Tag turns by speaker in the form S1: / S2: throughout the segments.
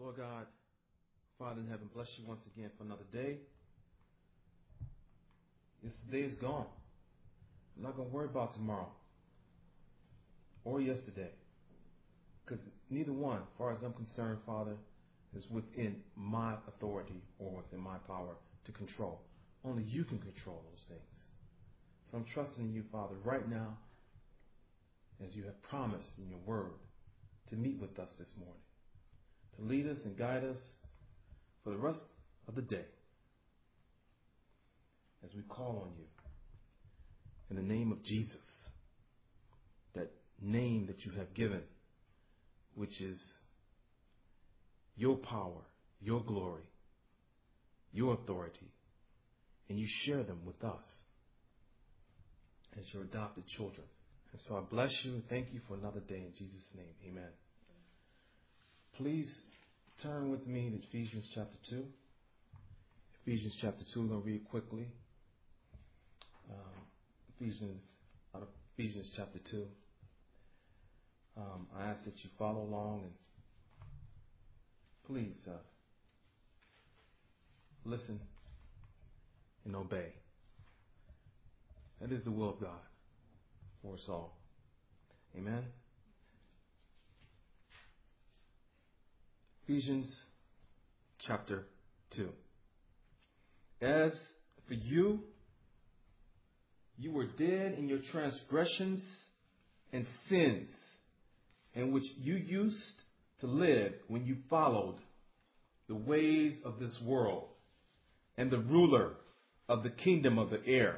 S1: Lord God, Father in heaven, bless you once again for another day. This day is gone. I'm not going to worry about tomorrow or yesterday. Because neither one, as far as I'm concerned, Father, is within my authority or within my power to control. Only you can control those things. So I'm trusting in you, Father, right now, as you have promised in your word, to meet with us this morning, to lead us and guide us for the rest of the day as we call on you in the name of Jesus, that name that you have given, which is your power, your glory, your authority, and you share them with us as your adopted children. And so I bless you and thank you for another day in Jesus' name. Amen. Please turn with me to Ephesians chapter 2. Ephesians chapter 2, we're going to read quickly. Um, Ephesians, out of Ephesians chapter 2. Um, I ask that you follow along and please uh, listen and obey. That is the will of God for us all. Amen. Ephesians chapter 2. As for you, you were dead in your transgressions and sins, in which you used to live when you followed the ways of this world and the ruler of the kingdom of the air,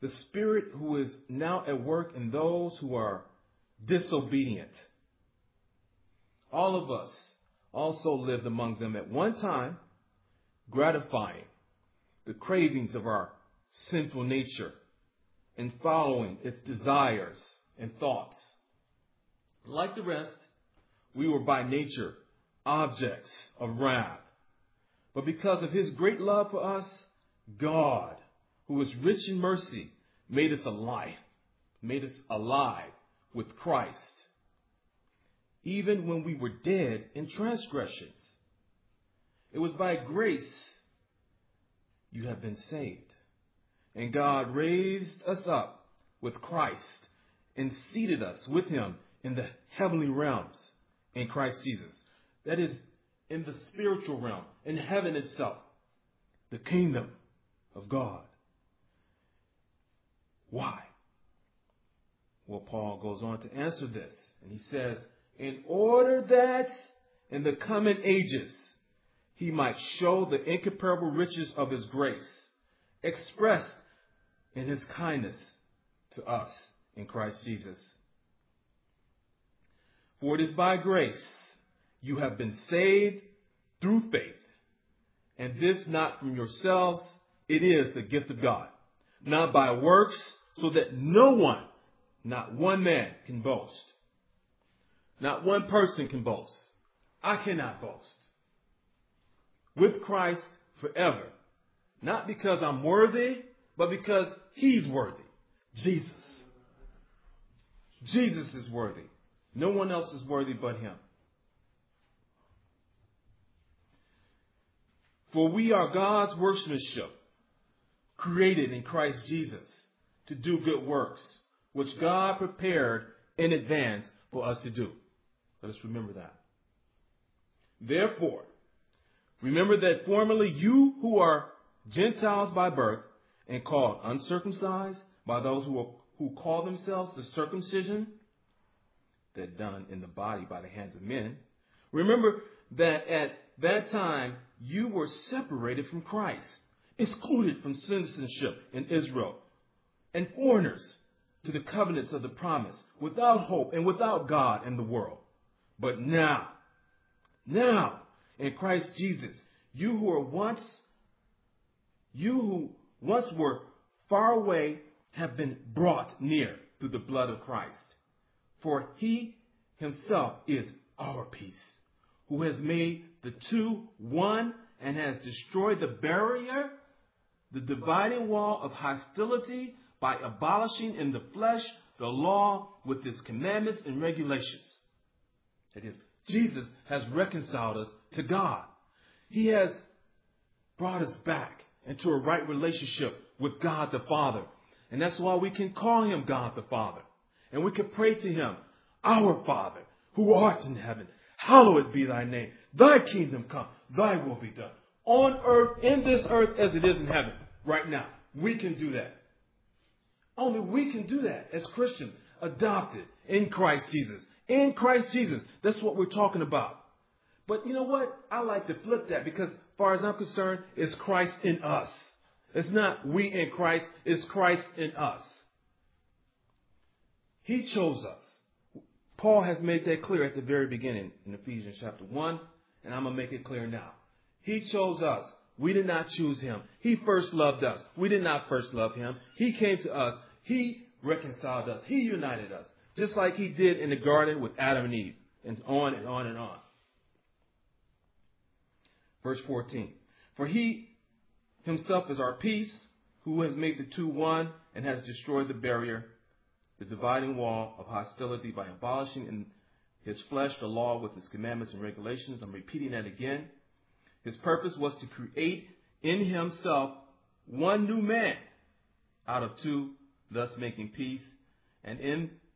S1: the spirit who is now at work in those who are disobedient. All of us also lived among them at one time, gratifying the cravings of our sinful nature and following its desires and thoughts. Like the rest, we were by nature objects of wrath. But because of his great love for us, God, who is rich in mercy, made us alive, made us alive with Christ. Even when we were dead in transgressions, it was by grace you have been saved. And God raised us up with Christ and seated us with him in the heavenly realms in Christ Jesus. That is, in the spiritual realm, in heaven itself, the kingdom of God. Why? Well, Paul goes on to answer this, and he says, in order that in the coming ages he might show the incomparable riches of his grace, expressed in his kindness to us in Christ Jesus. For it is by grace you have been saved through faith, and this not from yourselves, it is the gift of God, not by works, so that no one, not one man can boast. Not one person can boast. I cannot boast. With Christ forever. Not because I'm worthy, but because He's worthy. Jesus. Jesus is worthy. No one else is worthy but Him. For we are God's workmanship, created in Christ Jesus to do good works, which God prepared in advance for us to do. Let us remember that. Therefore, remember that formerly you who are Gentiles by birth and called uncircumcised by those who, are, who call themselves the circumcision that done in the body by the hands of men, remember that at that time you were separated from Christ, excluded from citizenship in Israel, and foreigners to the covenants of the promise, without hope and without God in the world. But now, now, in Christ Jesus, you who were once, you who once were far away have been brought near through the blood of Christ. For he himself is our peace, who has made the two one and has destroyed the barrier, the dividing wall of hostility by abolishing in the flesh the law with its commandments and regulations. That is, Jesus has reconciled us to God. He has brought us back into a right relationship with God the Father. And that's why we can call him God the Father. And we can pray to him, Our Father, who art in heaven, hallowed be thy name. Thy kingdom come, thy will be done. On earth, in this earth, as it is in heaven, right now. We can do that. Only we can do that as Christians, adopted in Christ Jesus. In Christ Jesus. That's what we're talking about. But you know what? I like to flip that because, far as I'm concerned, it's Christ in us. It's not we in Christ, it's Christ in us. He chose us. Paul has made that clear at the very beginning in Ephesians chapter 1, and I'm going to make it clear now. He chose us. We did not choose him. He first loved us. We did not first love him. He came to us. He reconciled us. He united us. Just like he did in the garden with Adam and Eve. And on and on and on. Verse 14. For he himself is our peace, who has made the two one and has destroyed the barrier, the dividing wall of hostility by abolishing in his flesh the law with its commandments and regulations. I'm repeating that again. His purpose was to create in himself one new man out of two, thus making peace, and in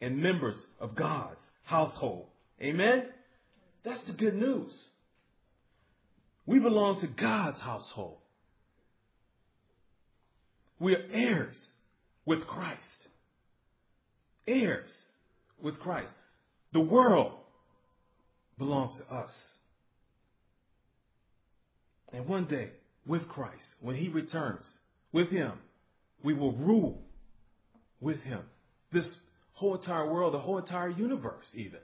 S1: and members of God's household. Amen? That's the good news. We belong to God's household. We are heirs with Christ. Heirs with Christ. The world belongs to us. And one day, with Christ, when He returns, with Him, we will rule with Him. This whole entire world, the whole entire universe, even.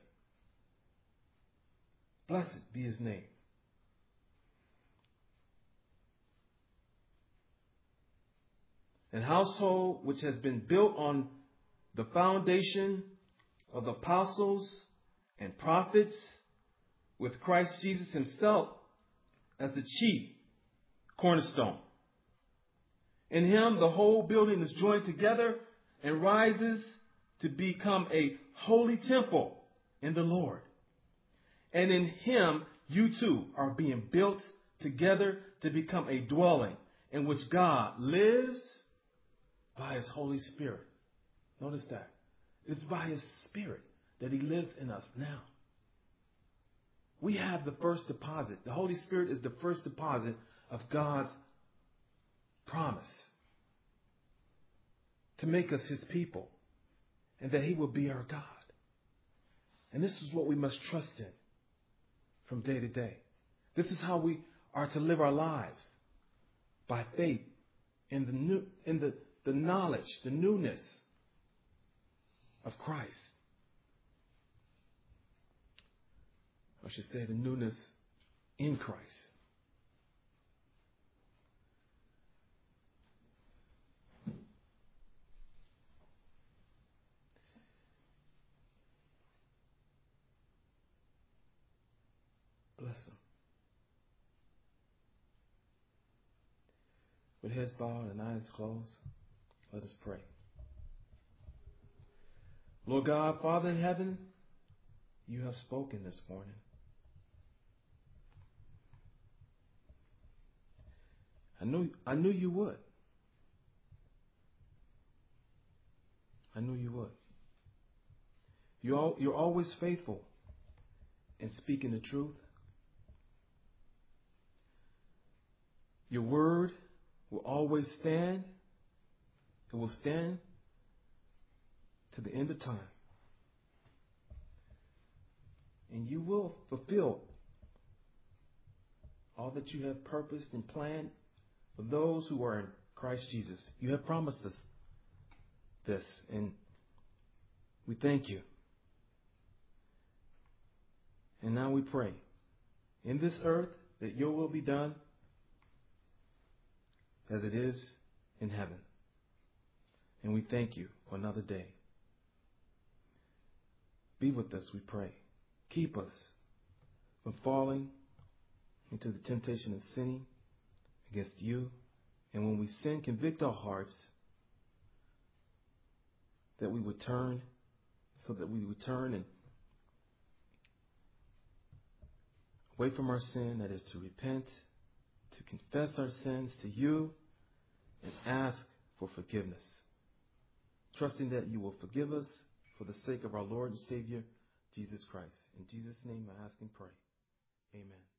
S1: Blessed be His name. An household which has been built on the foundation of the apostles and prophets, with Christ Jesus Himself as the chief cornerstone. In him, the whole building is joined together and rises to become a holy temple in the Lord. And in him, you too are being built together to become a dwelling in which God lives by his Holy Spirit. Notice that. It's by his Spirit that he lives in us now. We have the first deposit. The Holy Spirit is the first deposit of God's promise to make us his people and that he will be our God. And this is what we must trust in from day to day. This is how we are to live our lives by faith in the new in the, the knowledge, the newness of Christ. I should say, the newness in Christ. Bless him. With heads bowed and eyes closed, let us pray. Lord God, Father in heaven, you have spoken this morning. I knew, I knew you would. I knew you would. You're, all, you're always faithful in speaking the truth. Your word will always stand. It will stand to the end of time. And you will fulfill all that you have purposed and planned for those who are in Christ Jesus. You have promised us this, and we thank you. And now we pray in this earth that your will be done as it is in heaven. And we thank you for another day. Be with us, we pray. Keep us from falling into the temptation of sinning against you. And when we sin, convict our hearts that we would turn, so that we would turn and away from our sin, that is to repent, to confess our sins to you, and ask for forgiveness. Trusting that you will forgive us for the sake of our Lord and Savior, Jesus Christ. In Jesus' name I ask and pray. Amen.